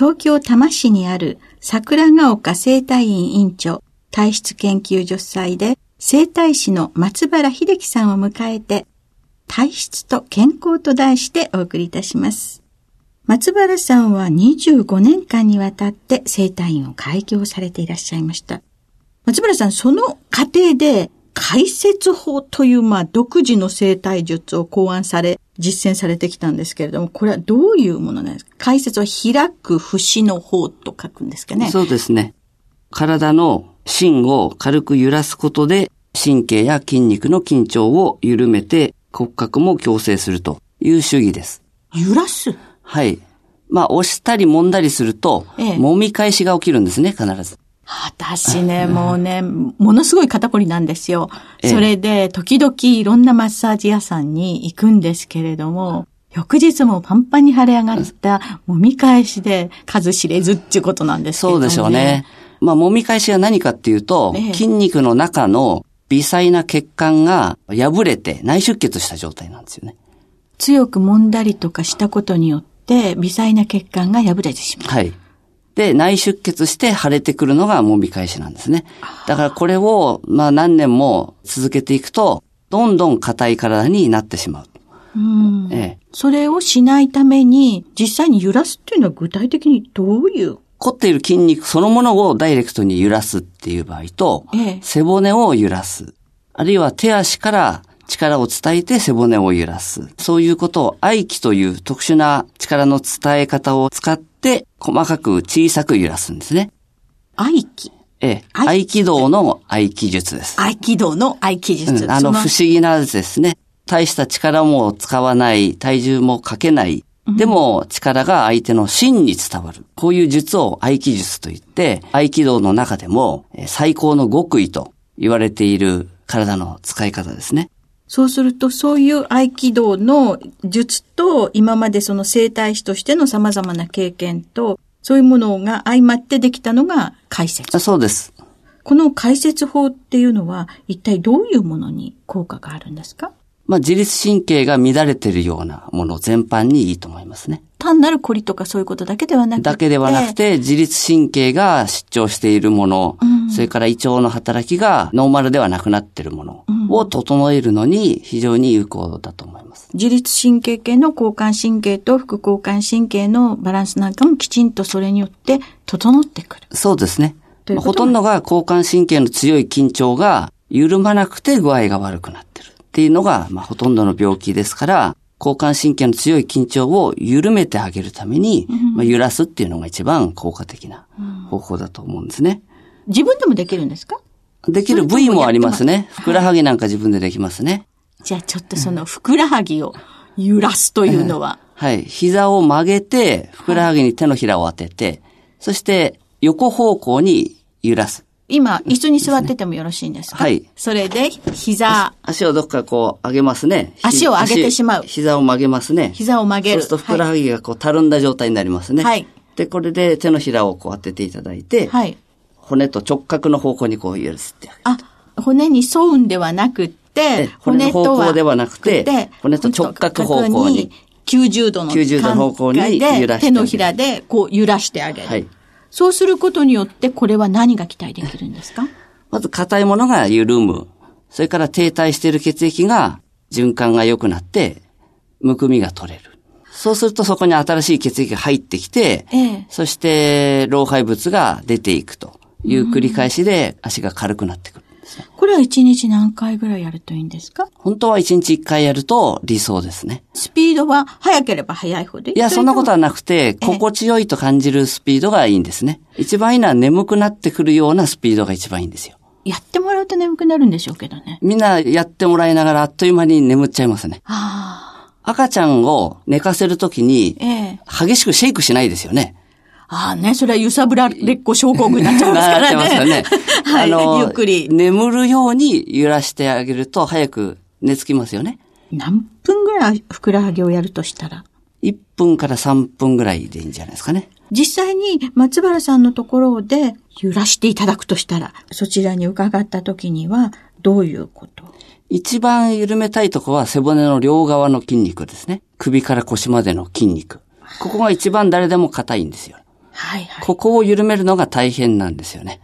東京多摩市にある桜ヶ丘生態院院長体質研究所主催で生態師の松原秀樹さんを迎えて体質と健康と題してお送りいたします。松原さんは25年間にわたって生態院を開業されていらっしゃいました。松原さん、その過程で解説法という、まあ、独自の生態術を考案され、実践されてきたんですけれども、これはどういうものなんですか？解説は開く節の方と書くんですかねそうですね。体の芯を軽く揺らすことで、神経や筋肉の緊張を緩めて骨格も矯正するという主義です。揺らす？はい。まあ、押したり揉んだりすると、ええ、揉み返しが起きるんですね、必ず。私ね、もうね、ものすごい肩こりなんですよ。それで、時々いろんなマッサージ屋さんに行くんですけれども、翌日もパンパンに腫れ上がった揉み返しで数知れずっていうことなんですけど、ね、そうでしょうね。まあ、揉み返しは何かっていうと、筋肉の中の微細な血管が破れて内出血した状態なんですよね。強く揉んだりとかしたことによって、微細な血管が破れてしまう。はい。で、内出血して腫れてくるのが揉み返しなんですね。だからこれを、まあ何年も続けていくと、どんどん硬い体になってしまう。うんええ、それをしないために、実際に揺らすっていうのは具体的にどういう？凝っている筋肉そのものをダイレクトに揺らすっていう場合と、ええ、背骨を揺らす。あるいは手足から力を伝えて背骨を揺らす。そういうことを合気という特殊な力の伝え方を使って、細かく小さく揺らすんですね。合気ええ、合気道の合気術です。合気道の合気術。うん、あの不思議なですね。大した力も使わない、体重もかけない。でも力が相手の芯に伝わる。こういう術を合気術と言って、合気道の中でも最高の極意と言われている体の使い方ですね。そうすると、そういう合気道の術と、今までその生態師としての様々な経験と、そういうものが相まってできたのが解説。そうです。この解説法っていうのは、一体どういうものに効果があるんですか？まあ、自律神経が乱れているようなもの全般にいいと思いますね。単なる凝りとかそういうことだけではなくて。だけではなくて、自律神経が失調しているもの、うん、それから胃腸の働きがノーマルではなくなっているものを整えるのに非常に有効だと思います。自律神経系の交感神経と副交感神経のバランスなんかもきちんとそれによって整ってくる。そうですね。ほとんどが交感神経の強い緊張が緩まなくて具合が悪くなってる。っていうのが、まあ、ほとんどの病気ですから、交感神経の強い緊張を緩めてあげるために、うん、まあ、揺らすっていうのが一番効果的な方法だと思うんですね。自分でもできるんですか？できる部位もありますね。ふくらはぎなんか自分でできますね。じゃあちょっとそのふくらはぎを揺らすというのは、はい。膝を曲げて、ふくらはぎに手のひらを当てて、そして横方向に揺らす。今、椅子に座っててもよろしいんですか？はい。それで、膝。足をどっかこう上げますね。足を上げてしまう。膝を曲げますね。膝を曲げる。そうするとふくらはぎがこうたるんだ状態になりますね。はい。で、これで手のひらをこう当てていただいて、はい。骨と直角の方向にこう揺らすってあ、骨に沿うんではなくて、骨の方向ではなくて、骨と直角方向に。90度の90度の方向に揺らして手のひらでこう揺らしてあげる。はい。そうすることによって、これは何が期待できるんですか？まず硬いものが緩む。それから停滞している血液が循環が良くなって、むくみが取れる。そうするとそこに新しい血液が入ってきて、ええ、そして老廃物が出ていくという繰り返しで足が軽くなってくる。これは1日何回ぐらいやるといいんですか？本当は1日1回やると理想ですね。スピードは速ければ速いほどいいいや、そんなことはなくて、心地よいと感じるスピードがいいんですね。一番いいのは眠くなってくるようなスピードが一番いいんですよ。やってもらうと眠くなるんでしょうけどね。みんなやってもらいながらあっという間に眠っちゃいますね。赤ちゃんを寝かせるときに、激しくシェイクしないですよね。ああね、それは揺さぶられっこ症候群になっちゃいますからね。なっちゃいますよね。はい、あの、ゆっくり。眠るように揺らしてあげると早く寝つきますよね。何分ぐらいふくらはぎをやるとしたら ?1 分から3分ぐらいでいいんじゃないですかね。実際に松原さんのところで揺らしていただくとしたら、そちらに伺った時にはどういうこと？一番緩めたいとこは背骨の両側の筋肉ですね。首から腰までの筋肉。ここが一番誰でも硬いんですよ。はいはい、ここを緩めるのが大変なんですよね。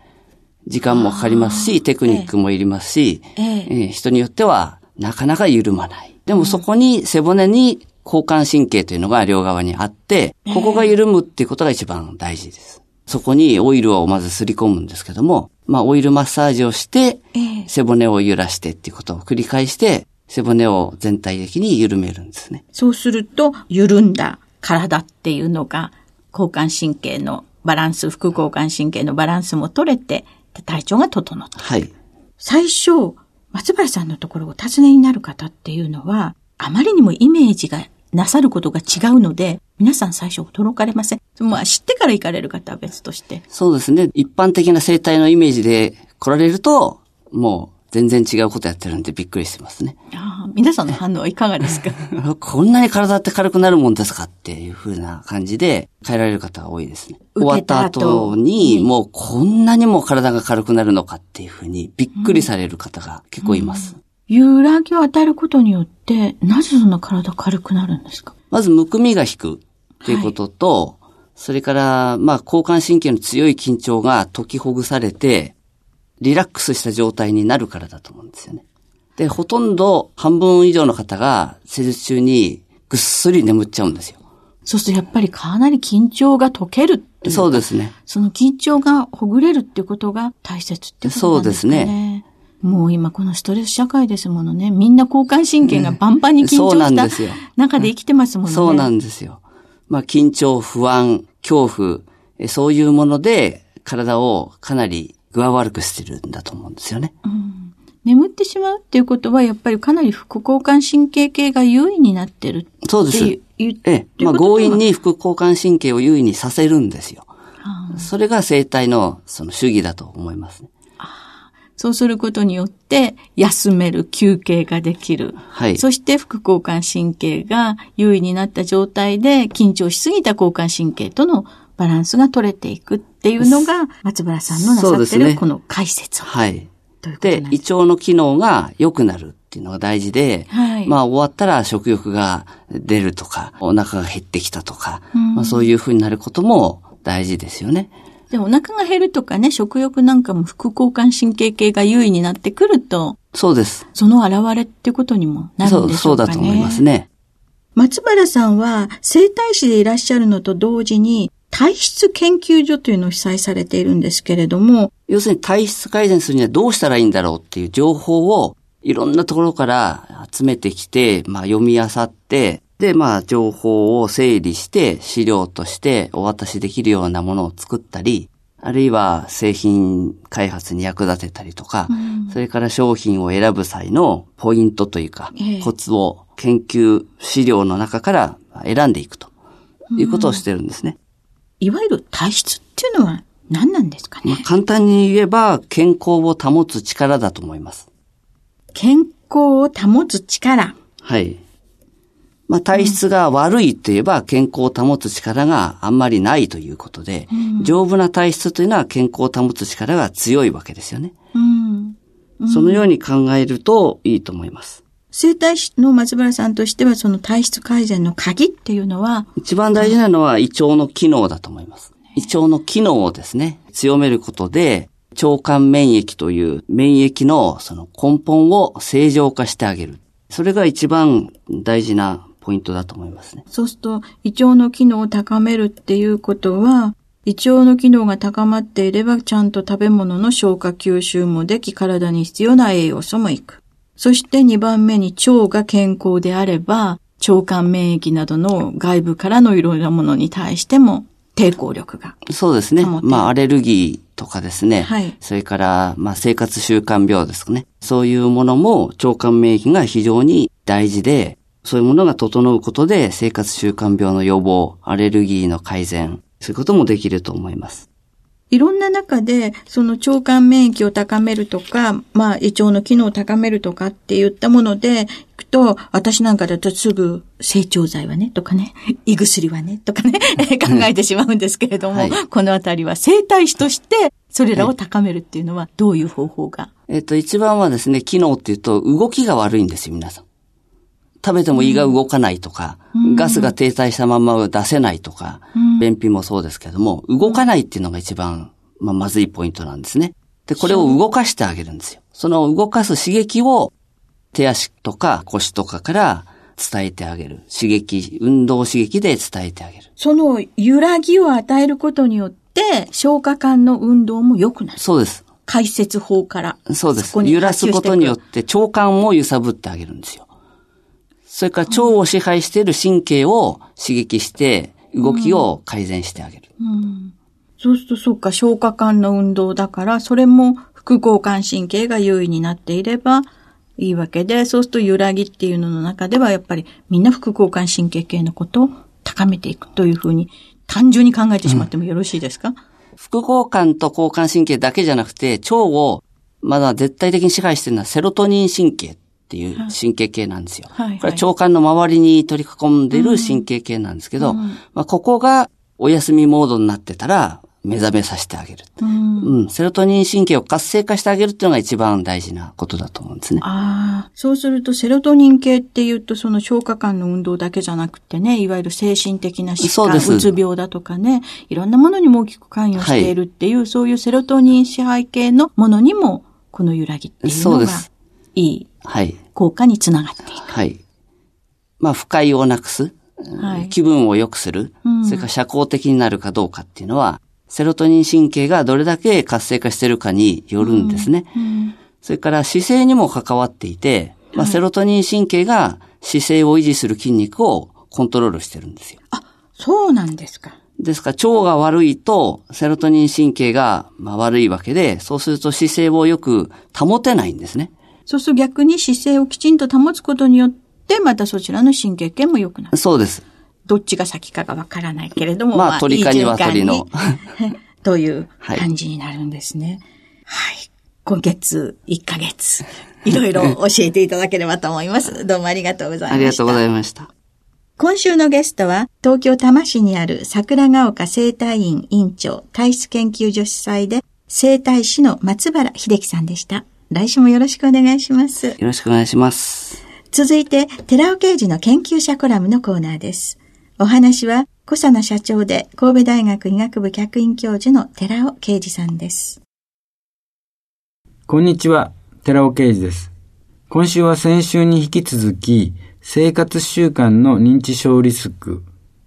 時間もかかりますし、テクニックもいりますし、えええー、人によってはなかなか緩まない。でもそこに背骨に交感神経というのが両側にあって、ここが緩むっていうことが一番大事です。そこにオイルをまずすり込むんですけども、まあオイルマッサージをして、背骨を揺らしてっていうことを繰り返して、背骨を全体的に緩めるんですね。そうすると、緩んだ体っていうのが交感神経のバランス、副交感神経のバランスも取れて、体調が整った。はい。最初、松原さんのところを訪ねになる方っていうのは、あまりにもイメージがなさることが違うので、皆さん最初驚かれません。まあ知ってから行かれる方は別として。そうですね。一般的な生態のイメージで来られると、もう全然違うことやってるんでびっくりしてますね。あ皆さんの反応はいかがですか？こんなに体って軽くなるもんですかっていうふうな感じで変えられる方が多いですね。終わった後に、もうこんなにも体が軽くなるのかっていうふうにびっくりされる方が結構います。うん揺らぎを与えることによって、なぜそんな体軽くなるんですか？まず、むくみが引くっていうことと、はい、それから、まあ、交感神経の強い緊張が解きほぐされて、リラックスした状態になるからだと思うんですよね。で、ほとんど半分以上の方が施術中にぐっすり眠っちゃうんですよ。そうするとやっぱりかなり緊張が解けるっていうそうですね。その緊張がほぐれるっていうことが大切ってことなんですね。そうですね。もう今このストレス社会ですものね。みんな交感神経がバンバンに緊張した中で生きてますもんね。そうなんですよ。まあ緊張、不安、恐怖、そういうもので体をかなり具合悪くしてるんだと思うんですよね。うん、眠ってしまうっていうことは、やっぱりかなり副交感神経系が優位になってるってそうです。ええ。まあ、強引に副交感神経を優位にさせるんですよ。それが生体のその主義だと思いますね。そうすることによって、休める、休憩ができる。はい。そして副交感神経が優位になった状態で、緊張しすぎた交感神経とのバランスが取れていくっていうのが、松原さんのなさってるこの解説、ね、はい。で、胃腸の機能が良くなるっていうのが大事で、はい、まあ終わったら食欲が出るとか、お腹が減ってきたとか、うん、まあそういうふうになることも大事ですよね。でもお腹が減るとかね、食欲なんかも副交感神経系が優位になってくると、そうです。その現れってことにもなるんでしょうかね。そう、そうだと思いますね。松原さんは生体師でいらっしゃるのと同時に、体質研究所というのを被災されているんですけれども。要するに体質改善するにはどうしたらいいんだろうっていう情報をいろんなところから集めてきて、まあ読み漁って、で、まあ情報を整理して資料としてお渡しできるようなものを作ったり、あるいは製品開発に役立てたりとか、うん、それから商品を選ぶ際のポイントというか、えコツを研究資料の中から選んでいくということをしてるんですね。いわゆる体質っていうのは何なんですかね、まあ、簡単に言えば健康を保つ力だと思います。健康を保つ力。はい。まあ、体質が悪いといえば健康を保つ力があんまりないということで、うん、丈夫な体質というのは健康を保つ力が強いわけですよね。うんうん、そのように考えるといいと思います。生体師の松原さんとしてはその体質改善の鍵っていうのは？一番大事なのは胃腸の機能だと思います。胃腸の機能をですね、強めることで腸管免疫という免疫のその根本を正常化してあげる。それが一番大事なポイントだと思いますね。そうすると、胃腸の機能を高めるっていうことは、胃腸の機能が高まっていれば、ちゃんと食べ物の消化吸収もでき、体に必要な栄養素もいく。そして2番目に腸が健康であれば、腸管免疫などの外部からのいろいろなものに対しても抵抗力が。そうですね。まあ、アレルギーとかですね。はい。それから、まあ、生活習慣病ですかね。そういうものも腸管免疫が非常に大事で、そういうものが整うことで生活習慣病の予防、アレルギーの改善、そういうこともできると思います。いろんな中で、その腸管免疫を高めるとか、まあ胃腸の機能を高めるとかって言ったもので、いくと、私なんかだとすぐ、成長剤はね、とかね、胃薬はね、とかね、考えてしまうんですけれども、はい、このあたりは生体師として、それらを高めるっていうのは、どういう方法が、えっと、一番はですね、機能っていうと、動きが悪いんですよ、皆さん。食べても胃が動かないとか、うん、ガスが停滞したまま出せないとか、うん、便秘もそうですけども、動かないっていうのが一番、まあ、まずいポイントなんですね。で、これを動かしてあげるんですよ。その動かす刺激を手足とか腰とかから伝えてあげる。刺激、運動刺激で伝えてあげる。その揺らぎを与えることによって、消化管の運動も良くなる。そうです。解説法から。そうです。揺らすことによって腸管を揺さぶってあげるんですよ。それから腸を支配している神経を刺激して、動きを改善してあげる。うん。うん、そうすると、そうか、消化管の運動だから、それも副交感神経が優位になっていればいいわけで、そうすると揺らぎっていうのの中では、やっぱりみんな副交感神経系のことを高めていくというふうに、単純に考えてしまってもよろしいですか、うん、副交感と交感神経だけじゃなくて、腸をまだ絶対的に支配しているのはセロトニン神経っていう神経系なんですよ。はい、これは腸管の周りに取り囲んでいる神経系なんですけど、うん、まあ、ここがお休みモードになってたら、目覚めさせてあげる、うん、うん。セロトニン神経を活性化してあげるっていうのが一番大事なことだと思うんですね。ああ。そうすると、セロトニン系っていうと、その消化管の運動だけじゃなくてね、いわゆる精神的な疾患、うつ病だとかね、いろんなものにも大きく関与しているっていう、はい、そういうセロトニン支配系のものにも、この揺らぎっていうのがいい。はい。効果につながっていく。はい。まあ、不快をなくす。はい、気分を良くする、うん、それから社交的になるかどうかっていうのは、セロトニン神経がどれだけ活性化してるかによるんですね。うんうん、それから姿勢にも関わっていて、まあ、セロトニン神経が姿勢を維持する筋肉をコントロールしてるんですよ。あ、そうなんですか。ですから、腸が悪いと、セロトニン神経が、まあ、悪いわけで、そうすると姿勢をよく保てないんですね。そうすると逆に姿勢をきちんと保つことによって、またそちらの神経系も良くなる。そうです。どっちが先かがわからないけれども。まあ、鳥か鶏の。という感じになるんですね。はい、はい。今月1ヶ月、いろいろ教えていただければと思います。どうもありがとうございました。ありがとうございました。今週のゲストは、東京多摩市にある桜ヶ丘生態院院長、体質研究所主催で、生態師の松原秀樹さんでした。来週もよろしくお願いします。よろしくお願いします。続いて、寺尾刑事の研究者コラムのコーナーです。お話は、小佐野社長で神戸大学医学部客員教授の寺尾啓二さんです。こんにちは、寺尾啓二です。今週は先週に引き続き、生活習慣の認知症リスク、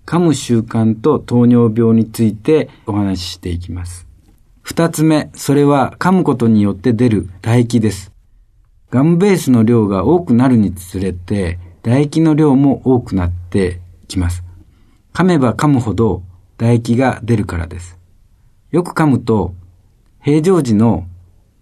噛む習慣と糖尿病についてお話ししていきます。二つ目、それは噛むことによって出る唾液です。ガムベースの量が多くなるにつれて、唾液の量も多くなってきます。噛めば噛むほど唾液が出るからです。よく噛むと、平常時の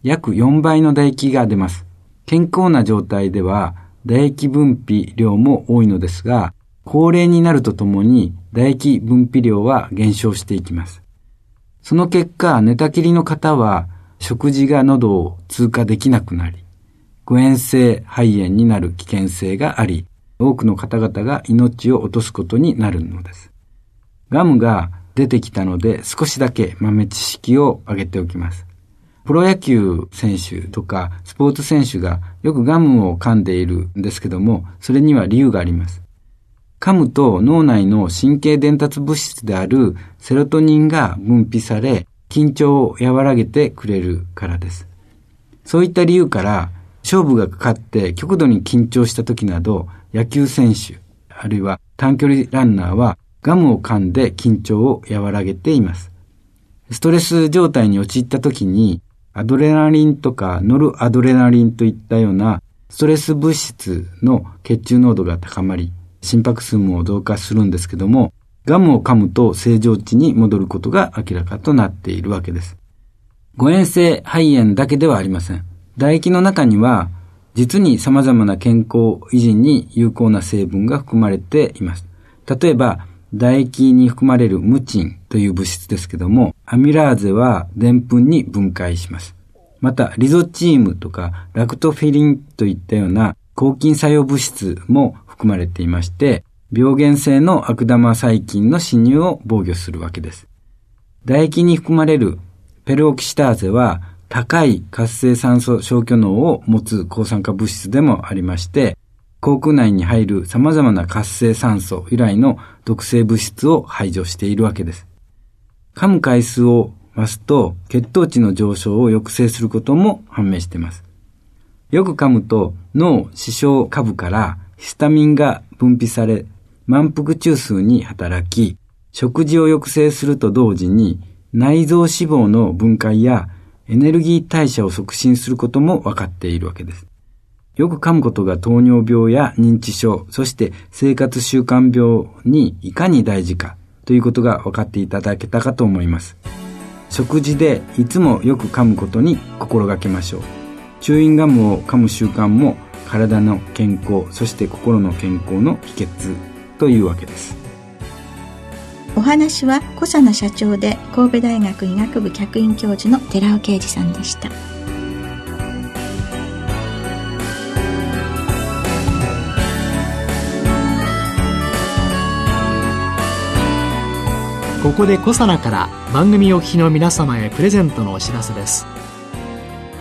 約4倍の唾液が出ます。健康な状態では唾液分泌量も多いのですが、高齢になるとともに唾液分泌量は減少していきます。その結果、寝たきりの方は食事が喉を通過できなくなり、誤嚥性肺炎になる危険性があり、多くの方々が命を落とすことになるのです。ガムが出てきたので少しだけ豆知識を挙げておきます。プロ野球選手とかスポーツ選手がよくガムを噛んでいるんですけども、それには理由があります。噛むと脳内の神経伝達物質であるセロトニンが分泌され、緊張を和らげてくれるからです。そういった理由から、勝負がかかって極度に緊張した時など、野球選手、あるいは短距離ランナーはガムを噛んで緊張を和らげています。ストレス状態に陥った時に、アドレナリンとかノルアドレナリンといったようなストレス物質の血中濃度が高まり、心拍数も増加するんですけども、ガムを噛むと正常値に戻ることが明らかとなっているわけです。誤嚥性肺炎だけではありません。唾液の中には、実に様々な健康維持に有効な成分が含まれています。例えば、唾液に含まれるムチンという物質ですけども、アミラーゼはデンプンに分解します。また、リゾチームとかラクトフィリンといったような抗菌作用物質も含まれていまして、病原性の悪玉細菌の侵入を防御するわけです。唾液に含まれるペルオキシターゼは高い活性酸素消去能を持つ抗酸化物質でもありまして、口腔内に入る様々な活性酸素由来の毒性物質を排除しているわけです。噛む回数を増すと血糖値の上昇を抑制することも判明しています。よく噛むと脳視床下部からヒスタミンが分泌され満腹中枢に働き、食事を抑制すると同時に内臓脂肪の分解やエネルギー代謝を促進することも分かっているわけです。よく噛むことが糖尿病や認知症、そして生活習慣病にいかに大事かということが分かっていただけたかと思います。食事でいつもよく噛むことに心がけましょう。チューインガムを噛む習慣も体の健康、そして心の健康の秘訣というわけです。お話は小佐野社長で神戸大学医学部客員教授の寺尾啓二さんでした。ここでコサナから番組お聞きの皆様へプレゼントのお知らせです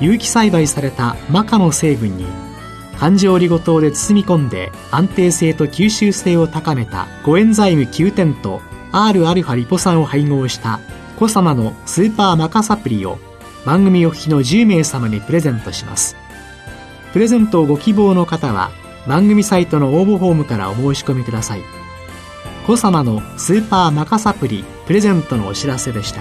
有機栽培されたマカの成分に環状オリゴ糖で包み込んで安定性と吸収性を高めたコエンザイム9点と Rα リポ酸を配合したコサナのスーパーマカサプリを番組お聞きの10名様にプレゼントします。プレゼントをご希望の方は番組サイトの応募フォームからお申し込みください。コ様のスーパーマカサプリプレゼントのお知らせでした。